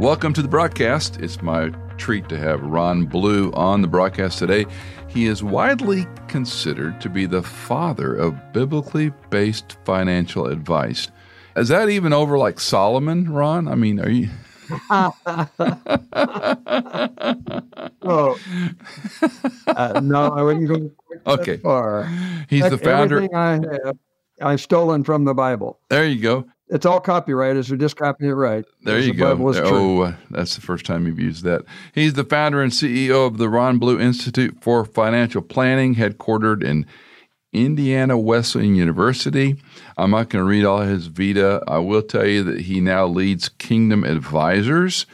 Welcome to the broadcast. It's my treat to have Ron Blue on the broadcast today. He is widely considered to be the father of biblically based financial advice. Is that even over like Solomon, Ron? I mean, are you. oh, uh, no, I wouldn't go okay. far. He's the founder. I have, I've stolen from the Bible. There you go. It's all copyrighted, so just copy it right. There you the go. Bible is true. Oh, uh, that's the first time you've used that. He's the founder and CEO of the Ron Blue Institute for Financial Planning, headquartered in Indiana Wesleyan University. I'm not going to read all his vita. I will tell you that he now leads Kingdom Advisors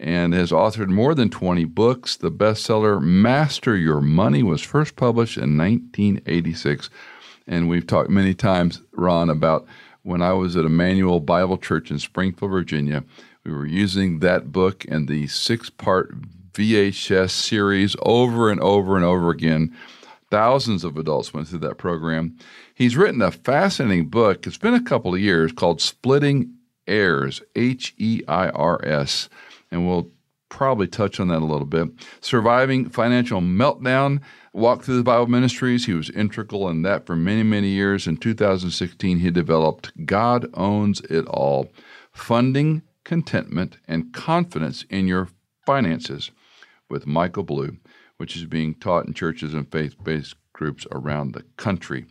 and has authored more than 20 books. The bestseller Master Your Money was first published in 1986. And we've talked many times, Ron, about when I was at Immanuel Bible Church in Springfield, Virginia. We were using that book and the six part VHS series over and over and over again. Thousands of adults went through that program. He's written a fascinating book. It's been a couple of years called Splitting Heirs, H E I R S. And we'll probably touch on that a little bit. Surviving Financial Meltdown, Walk Through the Bible Ministries. He was integral in that for many, many years. In 2016, he developed God Owns It All Finding, Contentment, and Confidence in Your Finances with Michael Blue, which is being taught in churches and faith based groups around the country.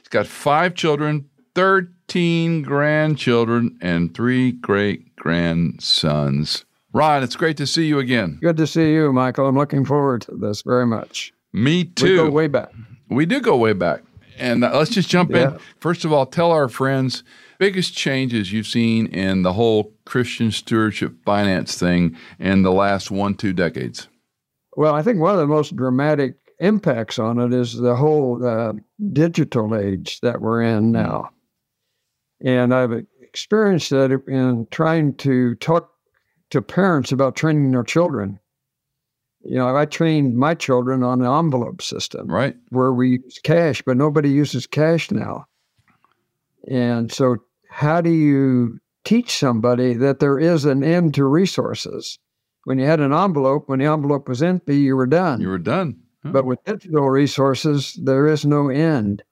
He's got five children, 13 grandchildren, and three great grandsons. Ron, it's great to see you again. Good to see you, Michael. I'm looking forward to this very much. Me too. We go way back. We do go way back. And uh, let's just jump Yeah. in. First of all, tell our friends biggest changes you've seen in the whole Christian stewardship finance thing in the last one, two decades. Well, I think one of the most dramatic impacts on it is the whole uh, digital age that we're in now. And I've experienced that in trying to talk to parents about training their children. You know, I trained my children on the envelope system Right? where we use cash, but nobody uses cash now. And so, how do you teach somebody that there is an end to resources? When you had an envelope, when the envelope was empty, you were done. You were done. Huh. But with digital resources, there is no end.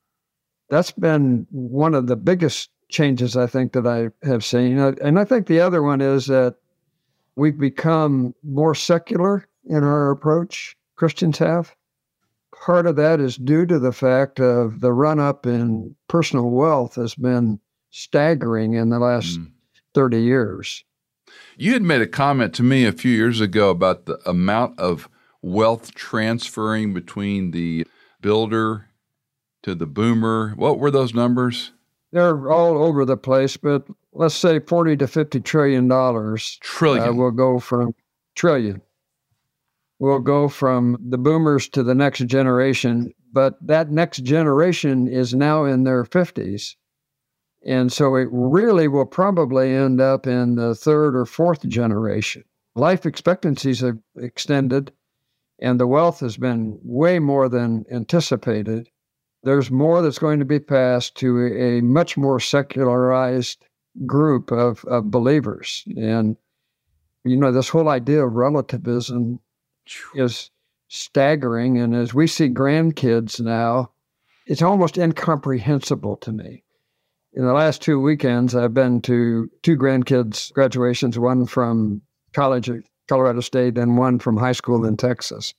That's been one of the biggest changes I think that I have seen. And I think the other one is that we've become more secular in our approach, Christians have. Part of that is due to the fact of the run up in personal wealth has been staggering in the last Mm. 30 years. You had made a comment to me a few years ago about the amount of wealth transferring between the builder to the boomer. What were those numbers? They're all over the place, but let's say 40 to 50 trillion dollars Trillion. uh, will go from trillion will go from the boomers to the next generation but that next generation is now in their 50s and so it really will probably end up in the third or fourth generation. Life expectancies have extended and the wealth has been way more than anticipated. There's more that's going to be passed to a, a much more secularized group of, of believers. And, you know, this whole idea of relativism is staggering. And as we see grandkids now, it's almost incomprehensible to me. In the last two weekends, I've been to two grandkids' graduations, one from college at Colorado State and one from high school in Texas.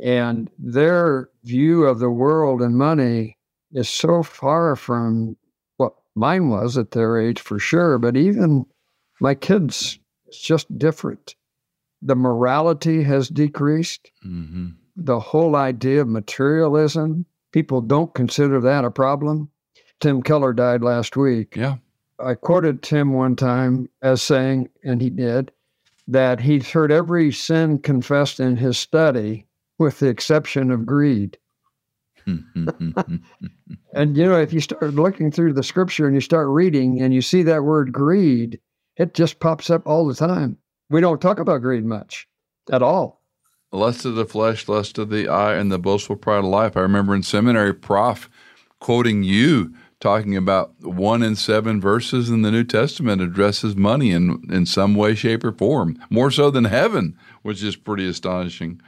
And their view of the world and money is so far from mine was at their age for sure, but even my kids, it's just different. The morality has decreased. hmm The whole idea of materialism, people don't consider that a problem. Tim Keller died last week. Yeah. I quoted Tim one time as saying, and he did, that he'd heard every sin confessed in his study with the exception of greed. And you know, if you start looking through the scripture and you start reading and you see that word greed, it just pops up all the time. We don't talk about greed much at all. lust of the flesh, lust of the eye, and the boastful pride of life. I remember in seminary, prof quoting you talking about one in seven verses in the New Testament addresses money in, in some way, shape, or form, more so than heaven, which is pretty astonishing.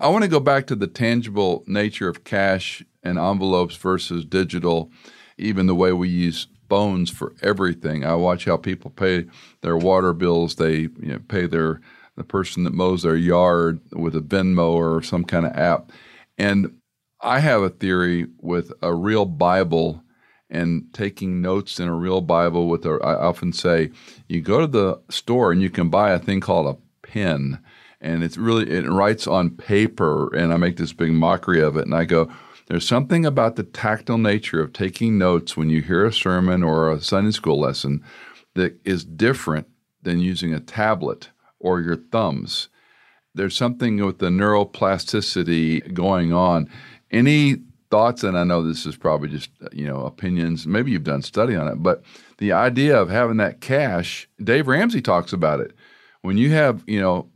I want to go back to the tangible nature of cash and envelopes versus digital, even the way we use phones for everything. I watch how people pay their water bills, they you know, pay their the person that mows their yard with a Venmo or some kind of app. And I have a theory with a real Bible and taking notes in a real Bible with a, I often say, you go to the store and you can buy a thing called a pen. And it's really, it writes on paper. And I make this big mockery of it. And I go, there's something about the tactile nature of taking notes when you hear a sermon or a Sunday school lesson that is different than using a tablet or your thumbs. There's something with the neuroplasticity going on. Any thoughts? And I know this is probably just you know opinions. Maybe you've done study on it, but the idea of having that cash. Dave Ramsey talks about it. When you have you know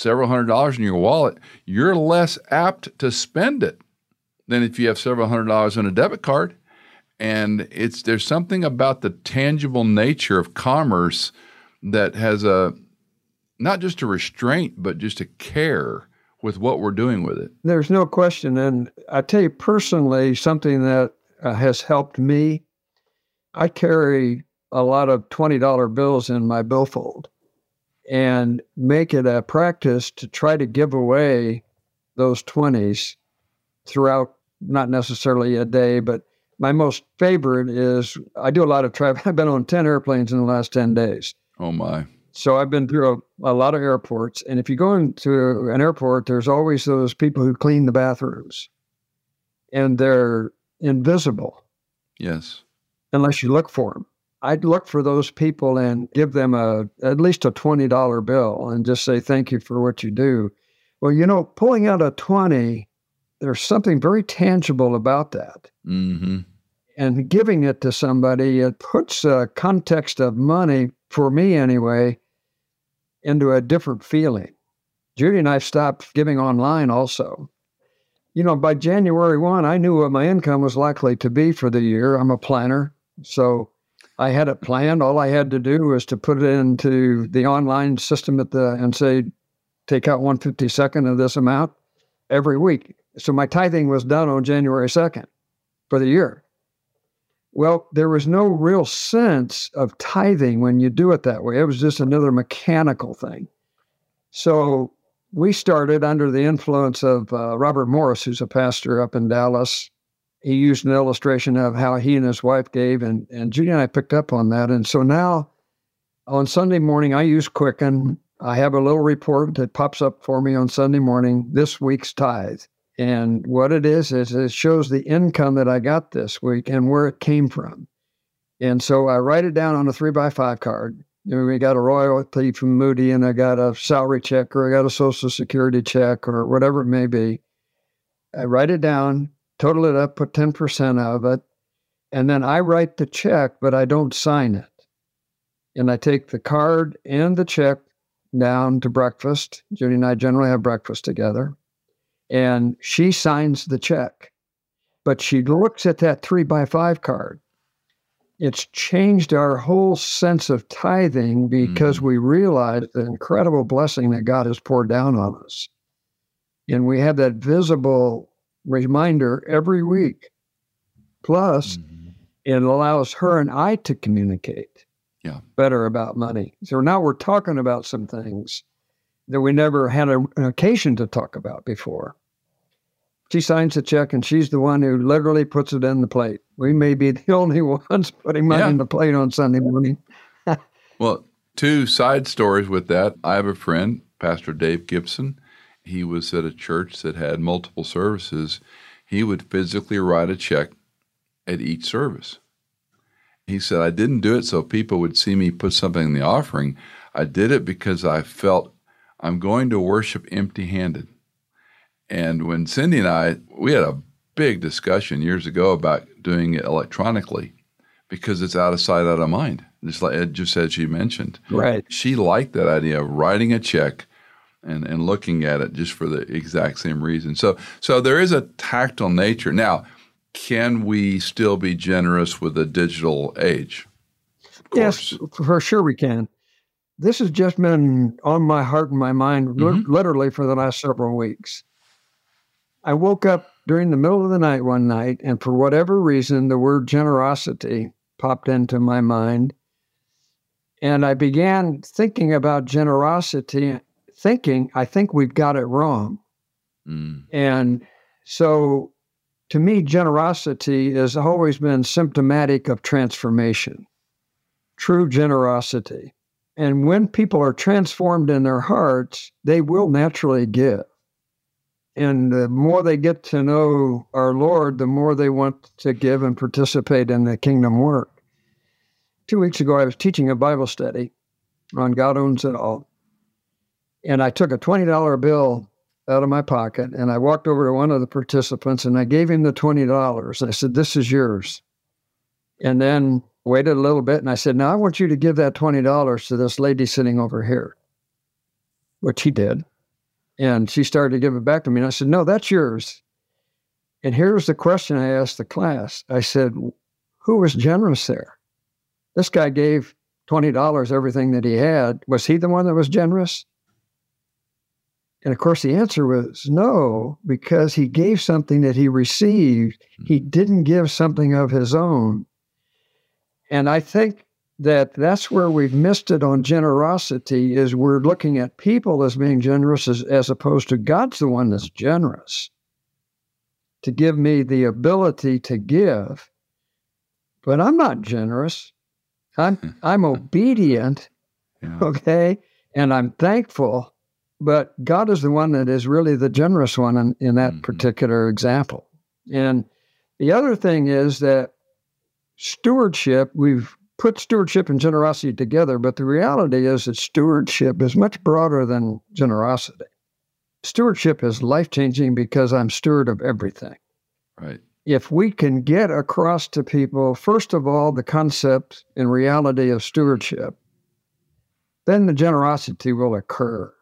several hundred dollars in your wallet, you're less apt to spend it than if you have several hundred dollars on a debit card. And it's there's something about the tangible nature of commerce that has a not just a restraint, but just a care with what we're doing with it. There's no question. And I tell you personally, something that uh, has helped me, I carry a lot of $20 bills in my billfold and make it a practice to try to give away those 20s throughout, not necessarily a day, but my most favorite is I do a lot of travel. I've been on 10 airplanes in the last 10 days. Oh, my. So I've been through a, a, lot of airports, and if you go into an airport, there's always those people who clean the bathrooms, and they're invisible. Yes. Unless you look for them. I'd look for those people and give them a at least a twenty dollar bill and just say thank you for what you do. Well, you know, pulling out a twenty, there's something very tangible about that. Mm-hmm. And giving it to somebody, it puts a context of money for me anyway, into a different feeling. Judy and I stopped giving online also. You know, by January 1, I knew what my income was likely to be for the year. I'm a planner. So I had it planned. All I had to do was to put it into the online system at the and say, take out 152nd of this amount every week. So my tithing was done on January 2nd for the year. Well, there was no real sense of tithing when you do it that way. It was just another mechanical thing. So we started under the influence of uh, Robert Morris, who's a pastor up in Dallas. He used an illustration of how he and his wife gave, and, and Judy and I picked up on that. And so now on Sunday morning, I use Quicken. I have a little report that pops up for me on Sunday morning, this week's tithe. And what it is, is it shows the income that I got this week and where it came from. And so I write it down on a three by five card. Know, we got a royalty from Moody and I got a salary check or I got a social security check or whatever it may be. I write it down, total it up, put 10% of it, and then I write the check, but I don't sign it. And I take the card and the check down to breakfast. Judy and I generally have breakfast together and she signs the check. But she looks at that three by five card. It's changed our whole sense of tithing because mm. we realize the incredible blessing that God has poured down on us. And we have that visible reminder every week. Plus, mm-hmm. it allows her and I to communicate yeah. better about money. So now we're talking about some things that we never had a, an occasion to talk about before. She signs the check and she's the one who literally puts it in the plate. We may be the only ones putting money yeah. in the plate on Sunday morning. well, two side stories with that. I have a friend, Pastor Dave Gibson. He was at a church that had multiple services. He would physically write a check at each service. He said, I didn't do it so people would see me put something in the offering. I did it because I felt I'm going to worship empty handed. And when Cindy and I, we had a big discussion years ago about doing it electronically because it's out of sight, out of mind. Just like Ed just as she mentioned, right? She liked that idea of writing a check and and looking at it just for the exact same reason. So so there is a tactile nature. Now, can we still be generous with a digital age? Yes, for sure we can. This has just been on my heart and my mind mm-hmm. literally for the last several weeks. I woke up during the middle of the night one night, and for whatever reason, the word generosity popped into my mind. And I began thinking about generosity, thinking, I think we've got it wrong. Mm. And so to me, generosity has always been symptomatic of transformation, true generosity. And when people are transformed in their hearts, they will naturally give. And the more they get to know our Lord, the more they want to give and participate in the kingdom work. Two weeks ago, I was teaching a Bible study on God Owns It All. And I took a $20 bill out of my pocket and I walked over to one of the participants and I gave him the $20. I said, This is yours. And then waited a little bit and I said, Now I want you to give that $20 to this lady sitting over here, which he did. And she started to give it back to me. And I said, No, that's yours. And here's the question I asked the class I said, Who was generous there? This guy gave $20, everything that he had. Was he the one that was generous? And of course, the answer was no, because he gave something that he received. He hmm. didn't give something of his own. And I think that that's where we've missed it on generosity is we're looking at people as being generous as, as opposed to God's the one that's generous to give me the ability to give. But I'm not generous. I'm I'm obedient. Yeah. Okay. And I'm thankful but God is the one that is really the generous one in, in that mm-hmm. particular example. And the other thing is that stewardship, we've put stewardship and generosity together, but the reality is that stewardship is much broader than generosity. Stewardship is life changing because I'm steward of everything. Right. If we can get across to people, first of all, the concept and reality of stewardship, then the generosity will occur.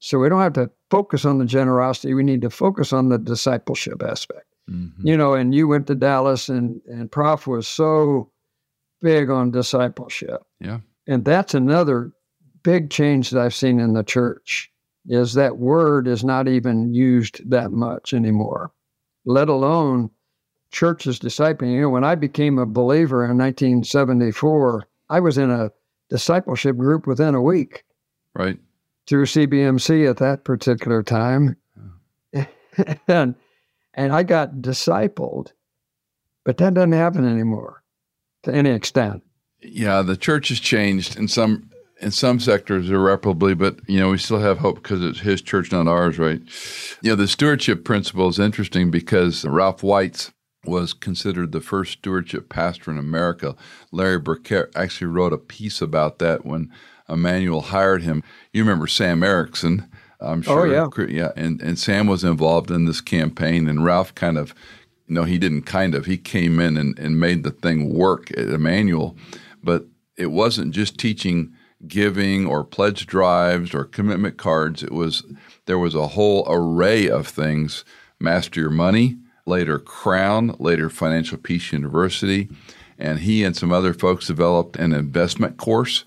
So we don't have to focus on the generosity. We need to focus on the discipleship aspect. Mm-hmm. You know, and you went to Dallas and, and Prof was so big on discipleship. Yeah. And that's another big change that I've seen in the church is that word is not even used that much anymore, let alone churches discipling. You know, when I became a believer in 1974, I was in a discipleship group within a week. Right through CBMC at that particular time. and, and I got discipled, but that doesn't happen anymore to any extent. Yeah, the church has changed in some in some sectors irreparably, but you know we still have hope because it's His church, not ours, right? You know the stewardship principle is interesting because Ralph White's was considered the first stewardship pastor in America. Larry Burkett actually wrote a piece about that when Immanuel hired him. You remember Sam Erickson, I'm oh, sure. Oh, yeah. Yeah. And, and Sam was involved in this campaign, and Ralph kind of, no, he didn't kind of, he came in and, and made the thing work at Immanuel. But it wasn't just teaching giving or pledge drives or commitment cards. It was, there was a whole array of things Master Your Money, later Crown, later Financial Peace University. And he and some other folks developed an investment course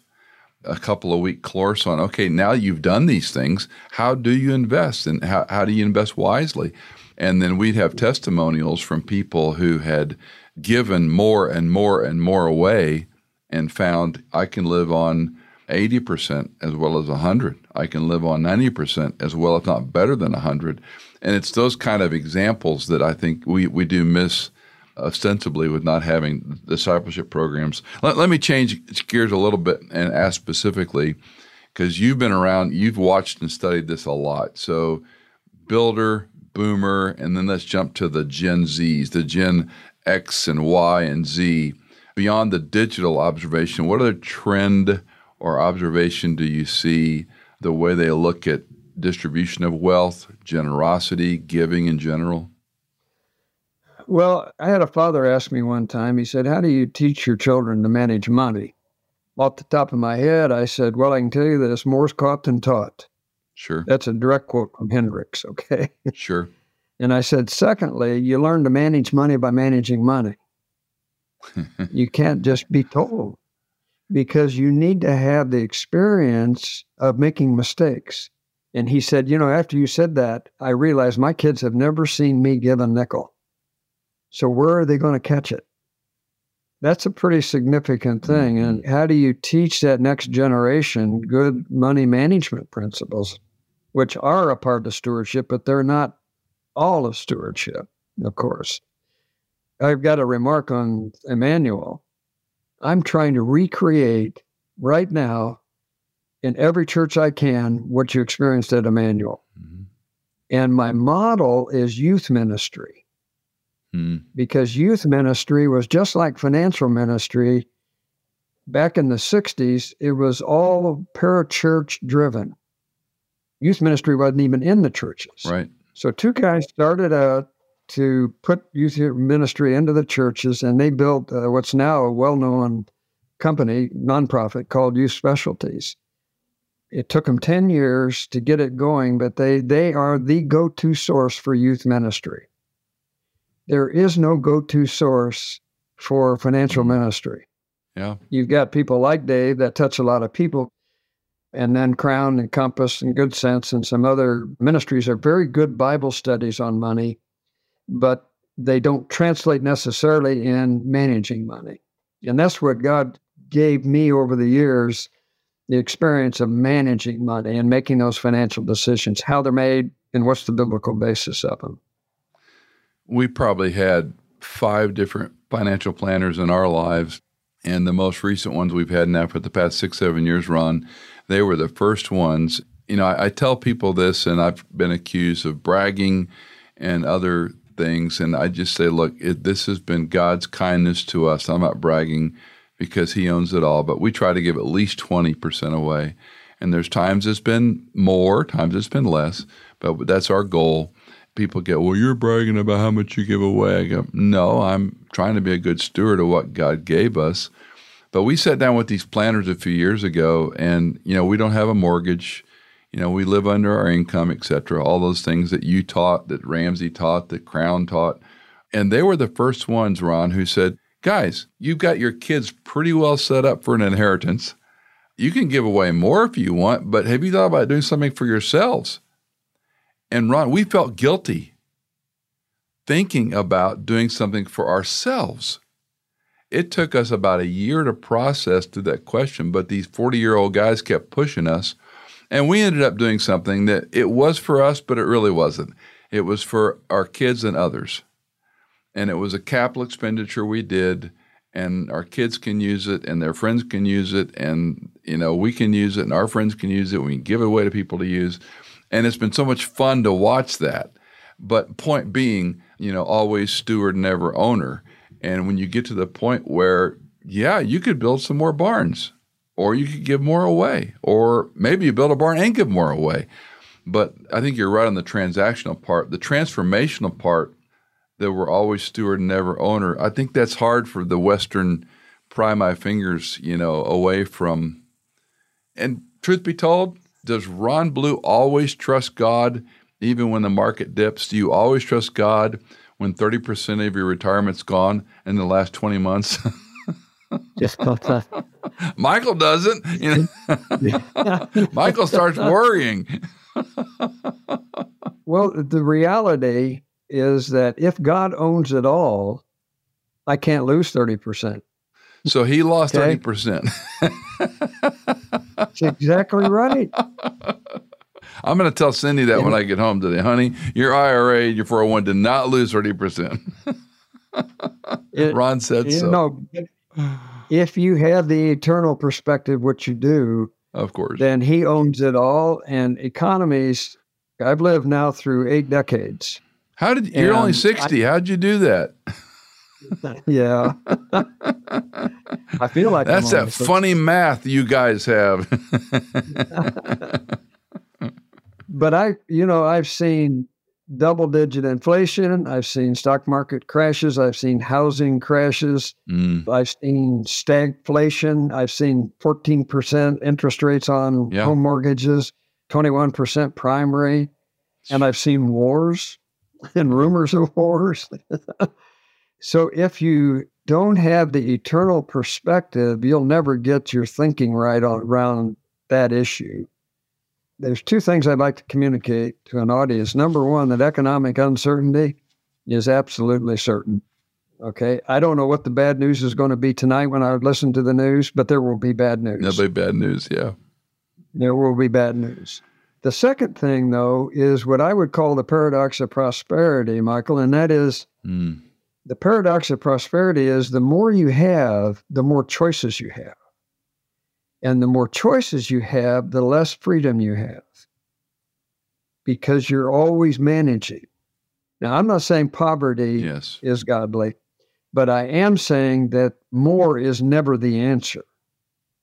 a couple of week course on okay now you've done these things how do you invest and how, how do you invest wisely? And then we'd have testimonials from people who had given more and more and more away and found i can live on 80% as well as 100 i can live on 90% as well if not better than 100 and it's those kind of examples that i think we, we do miss ostensibly with not having discipleship programs. Let, let me change gears a little bit and ask specifically because you've been around, you've watched and studied this a lot. So, builder, boomer, and then let's jump to the Gen Zs, the Gen X and Y and Z. Beyond the digital observation, what other trend or observation do you see the way they look at distribution of wealth, generosity, giving in general? Well, I had a father ask me one time, he said, How do you teach your children to manage money? Off the top of my head, I said, Well, I can tell you this more's caught than taught. Sure. That's a direct quote from Hendricks, okay? Sure. And I said, secondly, you learn to manage money by managing money. you can't just be told because you need to have the experience of making mistakes. And he said, You know, after you said that, I realized my kids have never seen me give a nickel. So where are they going to catch it? That's a pretty significant thing. And mm-hmm. how do you teach that next generation good money management principles, which are a part of stewardship, but they're not all of stewardship, of course. I've got a remark on Immanuel. I'm trying to recreate right now in every church I can what you experienced at Immanuel. Mm-hmm. And my model is youth ministry. Mm. Because youth ministry was just like financial ministry. Back in the 60s, it was all parachurch driven. Youth ministry wasn't even in the churches. Right. So two guys started out to put youth ministry into the churches, and they built uh, what's now a well-known company, nonprofit called Youth Specialties. It took them 10 years to get it going, but they, they are the go to source for youth ministry. There is no go to source for financial mm-hmm. ministry. Yeah. You've got people like Dave that touch a lot of people, and then Crown and Compass and Good Sense and some other ministries are very good Bible studies on money, but they don't translate necessarily in managing money. And that's what God gave me over the years the experience of managing money and making those financial decisions, how they're made, and what's the biblical basis of them. We probably had five different financial planners in our lives, and the most recent ones we've had now for the past six, seven years, Ron, they were the first ones. You know, I, I tell people this, and I've been accused of bragging and other things, and I just say, look, it, this has been God's kindness to us. I'm not bragging because He owns it all, but we try to give at least 20% away. And there's times it's been more, times it's been less, but that's our goal. People get, well, you're bragging about how much you give away. I go, no, I'm trying to be a good steward of what God gave us. But we sat down with these planners a few years ago, and you know we don't have a mortgage. You know we live under our income, et cetera. All those things that you taught, that Ramsey taught, that Crown taught, and they were the first ones, Ron, who said, "Guys, you've got your kids pretty well set up for an inheritance. You can give away more if you want, but have you thought about doing something for yourselves?" And Ron, we felt guilty thinking about doing something for ourselves it took us about a year to process through that question, but these 40 year old guys kept pushing us. And we ended up doing something that it was for us, but it really wasn't. It was for our kids and others. And it was a capital expenditure we did, and our kids can use it, and their friends can use it, and you know we can use it, and our friends can use it. We can give it away to people to use, and it's been so much fun to watch that. But point being, you know, always steward, never owner. And when you get to the point where, yeah, you could build some more barns, or you could give more away, or maybe you build a barn and give more away. But I think you're right on the transactional part. The transformational part that we're always steward never owner, I think that's hard for the Western pry my fingers, you know, away from. And truth be told, does Ron Blue always trust God even when the market dips? Do you always trust God when 30% of your retirement's gone in the last 20 months? Just got that. Michael doesn't. You know? Michael starts worrying. well, the reality is that if God owns it all, I can't lose 30%. So he lost okay? 30%. That's exactly right. I'm going to tell Cindy that yeah. when I get home today, honey. Your IRA, your 401 did not lose 30 percent. Ron said so. No, if you have the eternal perspective, which you do, of course, then he owns it all. And economies, I've lived now through eight decades. How did you're only 60? I, How'd you do that? yeah. I feel like that's that funny math you guys have but I, you know, I've seen double digit inflation. I've seen stock market crashes. I've seen housing crashes. Mm. I've seen stagflation. I've seen 14% interest rates on yeah. home mortgages, 21% prime rate. And I've seen wars. and rumors of wars. so if you don't have the eternal perspective, you'll never get your thinking right on, around that issue. There's two things I'd like to communicate to an audience. Number one, that economic uncertainty is absolutely certain. Okay. I don't know what the bad news is going to be tonight when I listen to the news, but there will be bad news. There'll be bad news, yeah. There will be bad news. The second thing, though, is what I would call the paradox of prosperity, Michael, and that is mm. The paradox of prosperity is the more you have, the more choices you have. And the more choices you have, the less freedom you have because you're always managing. Now, I'm not saying poverty yes. is godly, but I am saying that more is never the answer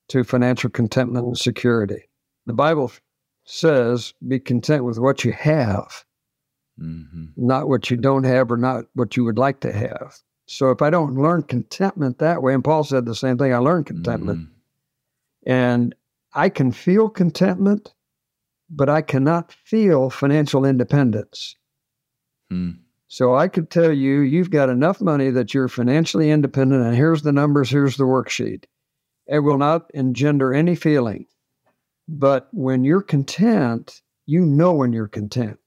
to financial contentment and security. The Bible says be content with what you have, mm-hmm. not what you don't have or not what you would like to have. So if I don't learn contentment that way, and Paul said the same thing, I learned contentment. Mm-hmm. And I can feel contentment, but I cannot feel financial independence. Mm. So I could tell you, you've got enough money that you're financially independent, and here's the numbers, here's the worksheet. It will not engender any feeling. But when you're content, you know when you're content.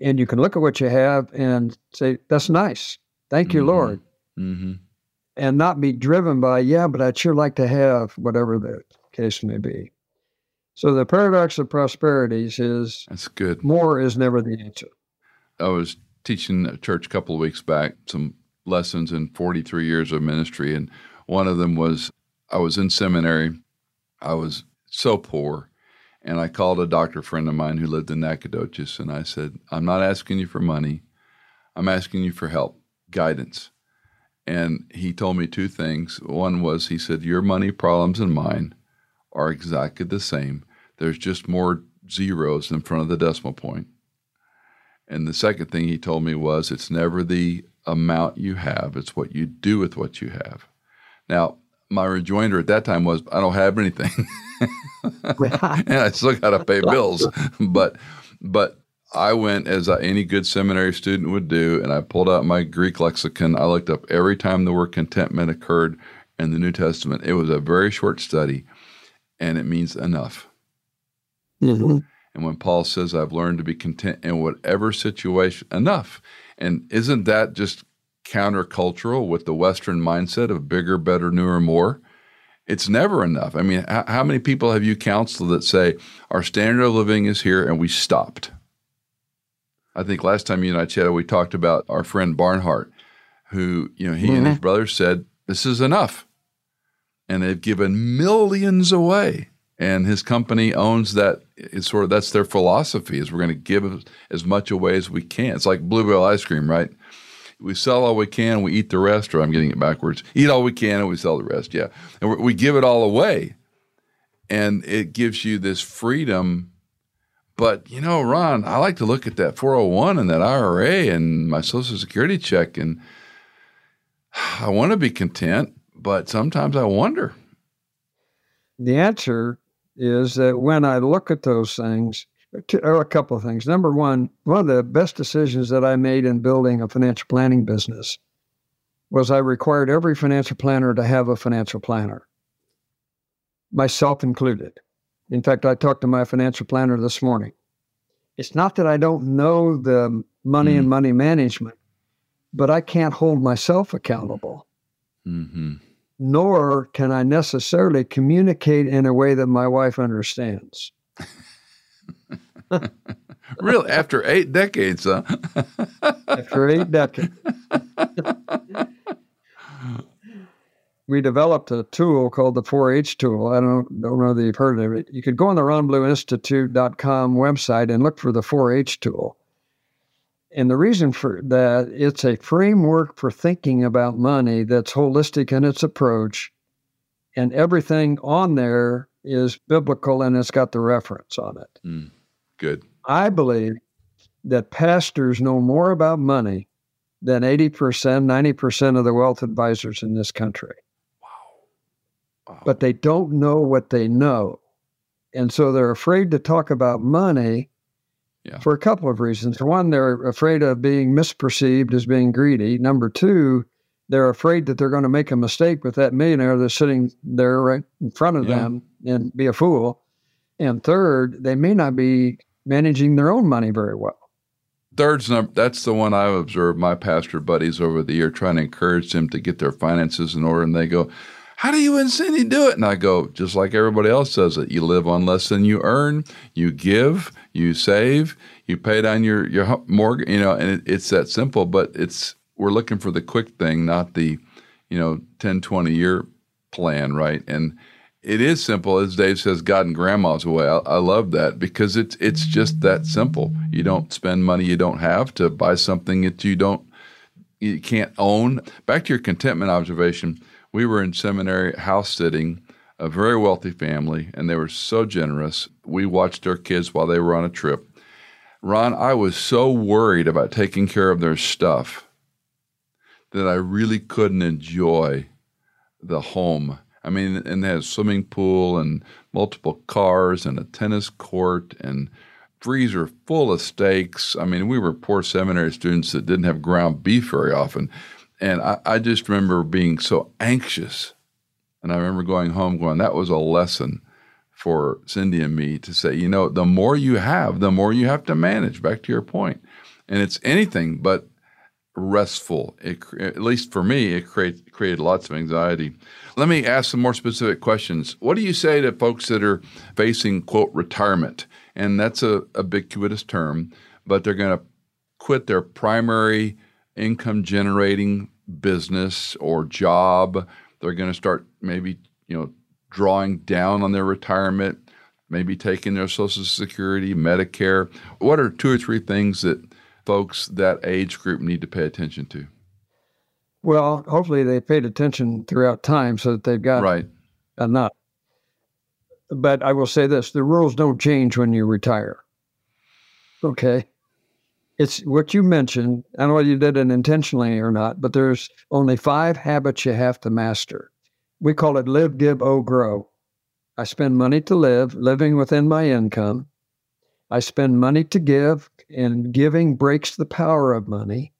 And you can look at what you have and say, that's nice. Thank you, mm-hmm. Lord. Mm-hmm. And not be driven by, yeah, but I'd sure like to have whatever the case may be. So the paradox of prosperities is that's good. More is never the answer. I was teaching a church a couple of weeks back some lessons in 43 years of ministry, and one of them was I was in seminary. I was so poor. And I called a doctor friend of mine who lived in Nacogdoches, and I said, I'm not asking you for money. I'm asking you for help, guidance. And he told me two things. One was, he said, Your money problems and mine are exactly the same. There's just more zeros in front of the decimal point. And the second thing he told me was, It's never the amount you have, it's what you do with what you have. Now, my rejoinder at that time was, I don't have anything. and I still got to pay bills. but, but I went as any good seminary student would do, and I pulled out my Greek lexicon. I looked up every time the word contentment occurred in the New Testament. It was a very short study, and it means enough. Mm-hmm. And when Paul says, I've learned to be content in whatever situation, enough. And isn't that just countercultural with the Western mindset of bigger, better, newer, more. It's never enough. I mean, how, how many people have you counseled that say our standard of living is here and we stopped? I think last time you and I chatted, we talked about our friend Barnhart, who, you know, he mm-hmm. and his mm-hmm. brother said, This is enough. And they've given millions away. And his company owns that. It's sort of that's their philosophy is we're going to give as much away as we can. It's like bluebell ice cream, right? We sell all we can, we eat the rest, or I'm getting it backwards. Eat all we can and we sell the rest. Yeah. And we give it all away. And it gives you this freedom. But, you know, Ron, I like to look at that 401 and that IRA and my Social Security check, and I want to be content, but sometimes I wonder. The answer is that when I look at those things, a couple of things. Number one, one of the best decisions that I made in building a financial planning business was I required every financial planner to have a financial planner, myself included. In fact, I talked to my financial planner this morning. It's not that I don't know the money mm. and money management, but I can't hold myself accountable. Mm-hmm. Nor can I necessarily communicate in a way that my wife understands. really? After eight decades, huh? After eight decades. we developed a tool called the 4-H tool. I don't, don't know that you've heard of it. You could go on the ronblueinstitute.com website and look for the 4-H tool. And the reason for that, it's a framework for thinking about money that's holistic in its approach. And everything on there is biblical and it's got the reference on it. Mm. Good. I believe that pastors know more about money than 80%, 90% of the wealth advisors in this country. Wow. wow. But they don't know what they know. And so they're afraid to talk about money Yeah. For a couple of reasons. One, they're afraid of being misperceived as being greedy. Number two, they're afraid that they're going to make a mistake with that millionaire that's sitting there right in front of Yeah. them and be a fool. And third, they may not be managing their own money very well. Third's number. That's the one I've observed my pastor buddies over the year trying to encourage them to get their finances in order, and they go, "How do you and Cindy do it?" And I go, "Just like everybody else does it. You live on less than you earn. You give. You save. You pay down your your mortgage. You know, and it, it's that simple. But it's we're looking for the quick thing, not the, you know, 10, 20 year plan, right? And it is simple, as Dave says, God and Grandma's way. I, I love that because it's it's just that simple. You don't spend money you don't have to buy something that you don't you can't own. Back to your contentment observation, we were in seminary house sitting, a very wealthy family, and they were so generous. We watched their kids while they were on a trip. Ron, I was so worried about taking care of their stuff that I really couldn't enjoy the home. I mean, and they had a swimming pool and multiple cars and a tennis court and freezer full of steaks. I mean, we were poor seminary students that didn't have ground beef very often. And I, I just remember being so anxious. And I remember going home going, that was a lesson for Cindy and me to say, you know, the more you have, the more you have to manage, back to your point. And it's anything but restful. It, at least for me, it create, created lots of anxiety. Let me ask some more specific questions. What do you say to folks that are facing, quote, retirement? And that's a, ubiquitous term, but they're going to quit their primary income generating business or job. They're going to start maybe, you know, drawing down on their retirement, maybe taking their Social Security, Medicare. What are two or three things that folks that age group need to pay attention to? Well, hopefully they paid attention throughout time so that they've got Right. enough. But I will say this the rules don't change when you retire. Okay. It's what you mentioned. I don't know whether you did it intentionally or not, but there's only five habits you have to master. We call it live, give, oh, grow. I spend money to live, living within my income. I spend money to give, and giving breaks the power of money.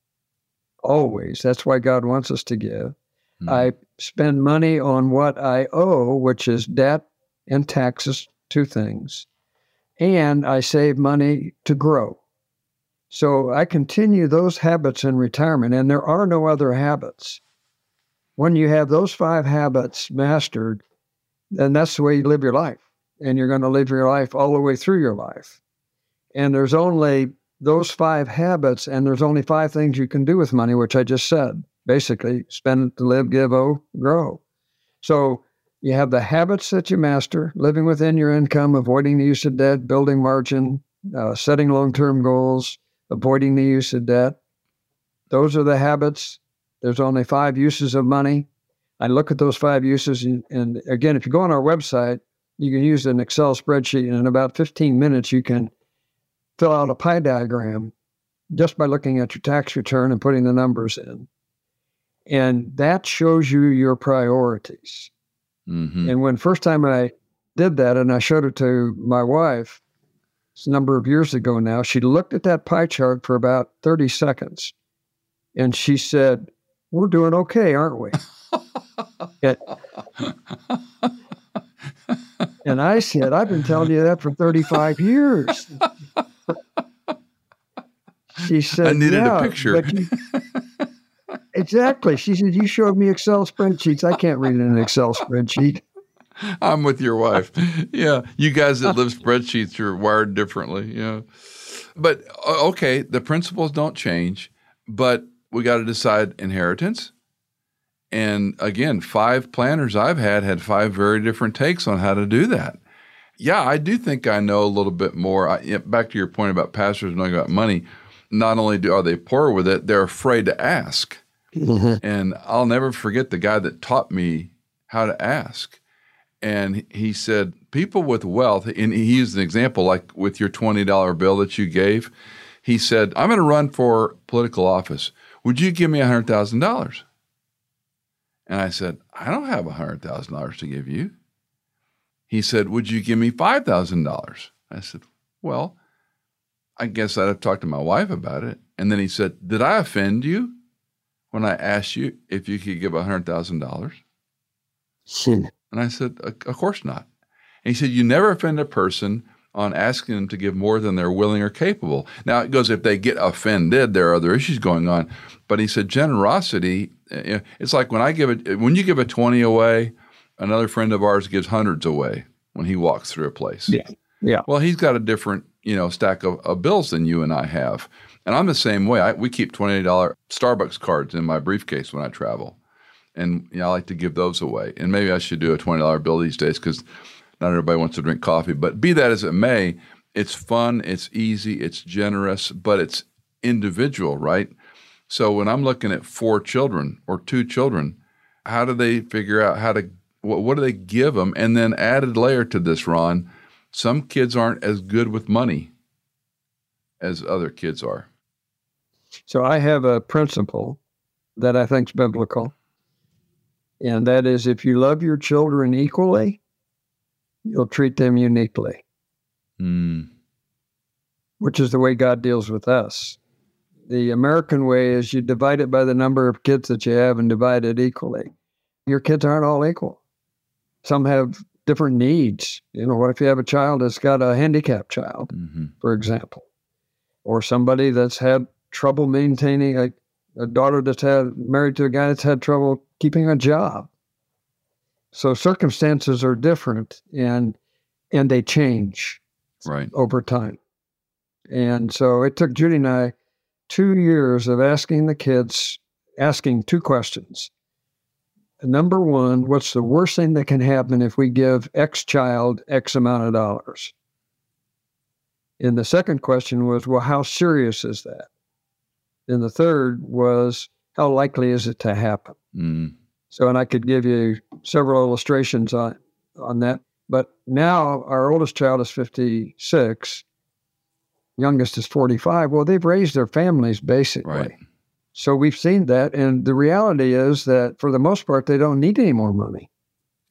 Always. That's why God wants us to give. Mhm. I spend money on what I owe, which is debt and taxes, two things. And I save money to grow. So I continue those habits in retirement, and there are no other habits. When you have those five habits mastered, then that's the way you live your life. And you're going to live your life all the way through your life. And there's only those five habits, and there's only five things you can do with money, which I just said basically spend to live, give, owe, grow. So you have the habits that you master, living within your income, avoiding the use of debt, building margin, uh, setting long term goals, avoiding the use of debt. Those are the habits. There's only five uses of money. I look at those five uses, and, and again, if you go on our website, you can use an Excel spreadsheet, and in about 15 minutes, you can fill out a pie diagram just by looking at your tax return and putting the numbers in. And that shows you your priorities. Mhm. And when first time I did that and I showed it to my wife, it's a number of years ago now, she looked at that pie chart for about 30 seconds and she said, We're doing okay, aren't we? And- and I said, I've been telling you that for 35 years. She said, I needed a picture." you- exactly. She said, You showed me Excel spreadsheets. I can't read an Excel spreadsheet. I'm with your wife. Yeah, you guys that live spreadsheets are wired differently. Yeah, but okay, the principles don't change, but we got to decide inheritance. And again, five planners I've had had five very different takes on how to do that. Yeah, I do think I know a little bit more. I, back to your point about pastors knowing about money. Not only do are they poor with it, they're afraid to ask. Mm-hmm. And I'll never forget the guy that taught me how to ask. And he said, people with wealth, and he used an example like with your $20 bill that you gave. He said, I'm going to run for political office. Would you give me $100,000? And I said, I don't have $100,000 to give you. He said, Would you give me $5,000? I said, Well, I guess I'd have talked to my wife about it. And then he said, Did I offend you when I asked you if you could give $100,000? And I said, Of course not. And he said, You never offend a person on asking them to give more than they're willing or capable. Now, it goes, if they get offended, there are other issues going on. But he said, generosity, eh, it's like when I give it, when you give a 20 away, another friend of ours gives hundreds away when he walks through a place. Yeah. Yeah. Well, he's got a different, you know, stack of, of bills than you and I have. And I'm the same way. I, we keep $20 Starbucks cards in my briefcase when I travel. And you know, I like to give those away. And maybe I should do a $20 bill these days because – not everybody wants to drink coffee, but be that as it may, it's fun, it's easy, it's generous, but it's individual, right? So when I'm looking at four children or two children, how do they figure out how to what, what do they give them? And then added layer to this, Ron, some kids aren't as good with money as other kids are. So I have a principle that I think is biblical, and that is if you love your children equally, you'll treat them uniquely, mm. which is the way God deals with us. The American way is you divide it by the number of kids that you have and divide it equally. Your kids aren't all equal. Some have different needs. You know, what if you have a child that's got a handicapped child, mm-hmm. for example, or somebody that's had trouble maintaining a, a daughter that's had married to a guy that's had trouble keeping a job. So circumstances are different and and they change right over time. And so it took Judy and I two years of asking the kids, asking two questions. Number one, what's the worst thing that can happen if we give X child X amount of dollars? And the second question was, well, how serious is that? And the third was, how likely is it to happen? Mm. So, and I could give you several illustrations on on that. But now our oldest child is 56, youngest is 45. Well, they've raised their families basically. Right. So we've seen that, and the reality is that for the most part, they don't need any more money.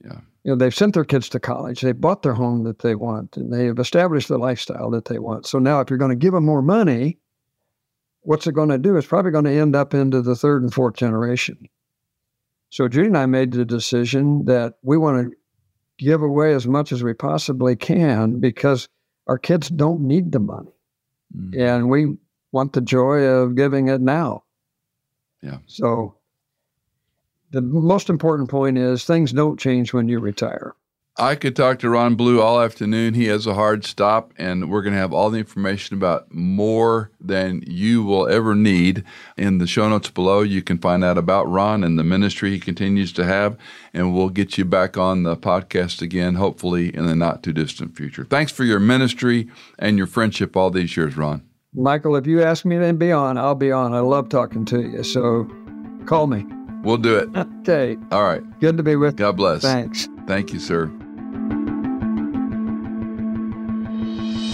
Yeah. You know, they've sent their kids to college, they bought their home that they want, and they have established the lifestyle that they want. So now, if you're going to give them more money, what's it going to do? It's probably going to end up into the third and fourth generation. So Judy and I made the decision that we want to give away as much as we possibly can because our kids don't need the money. Mm. And we want the joy of giving it now. Yeah. So the most important point is things don't change when you retire. I could talk to Ron Blue all afternoon. He has a hard stop, and we're going to have all the information about more than you will ever need in the show notes below. You can find out about Ron and the ministry he continues to have, and we'll get you back on the podcast again, hopefully in the not too distant future. Thanks for your ministry and your friendship all these years, Ron. Michael, if you ask me to be on, I'll be on. I love talking to you. So call me. We'll do it. Okay. All right. Good to be with God bless. Thanks. Thank you, sir.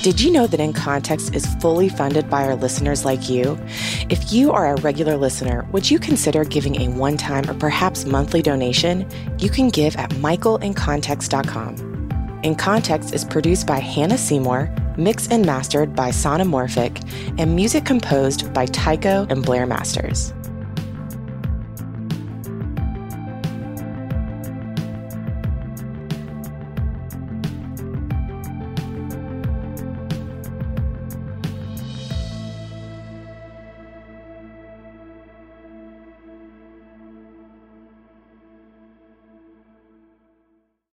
Did you know that In Context is fully funded by our listeners like you? If you are a regular listener, would you consider giving a one time or perhaps monthly donation? You can give at michaelincontext.com. In Context is produced by Hannah Seymour, mixed and mastered by Sonomorphic, and music composed by Tycho and Blair Masters.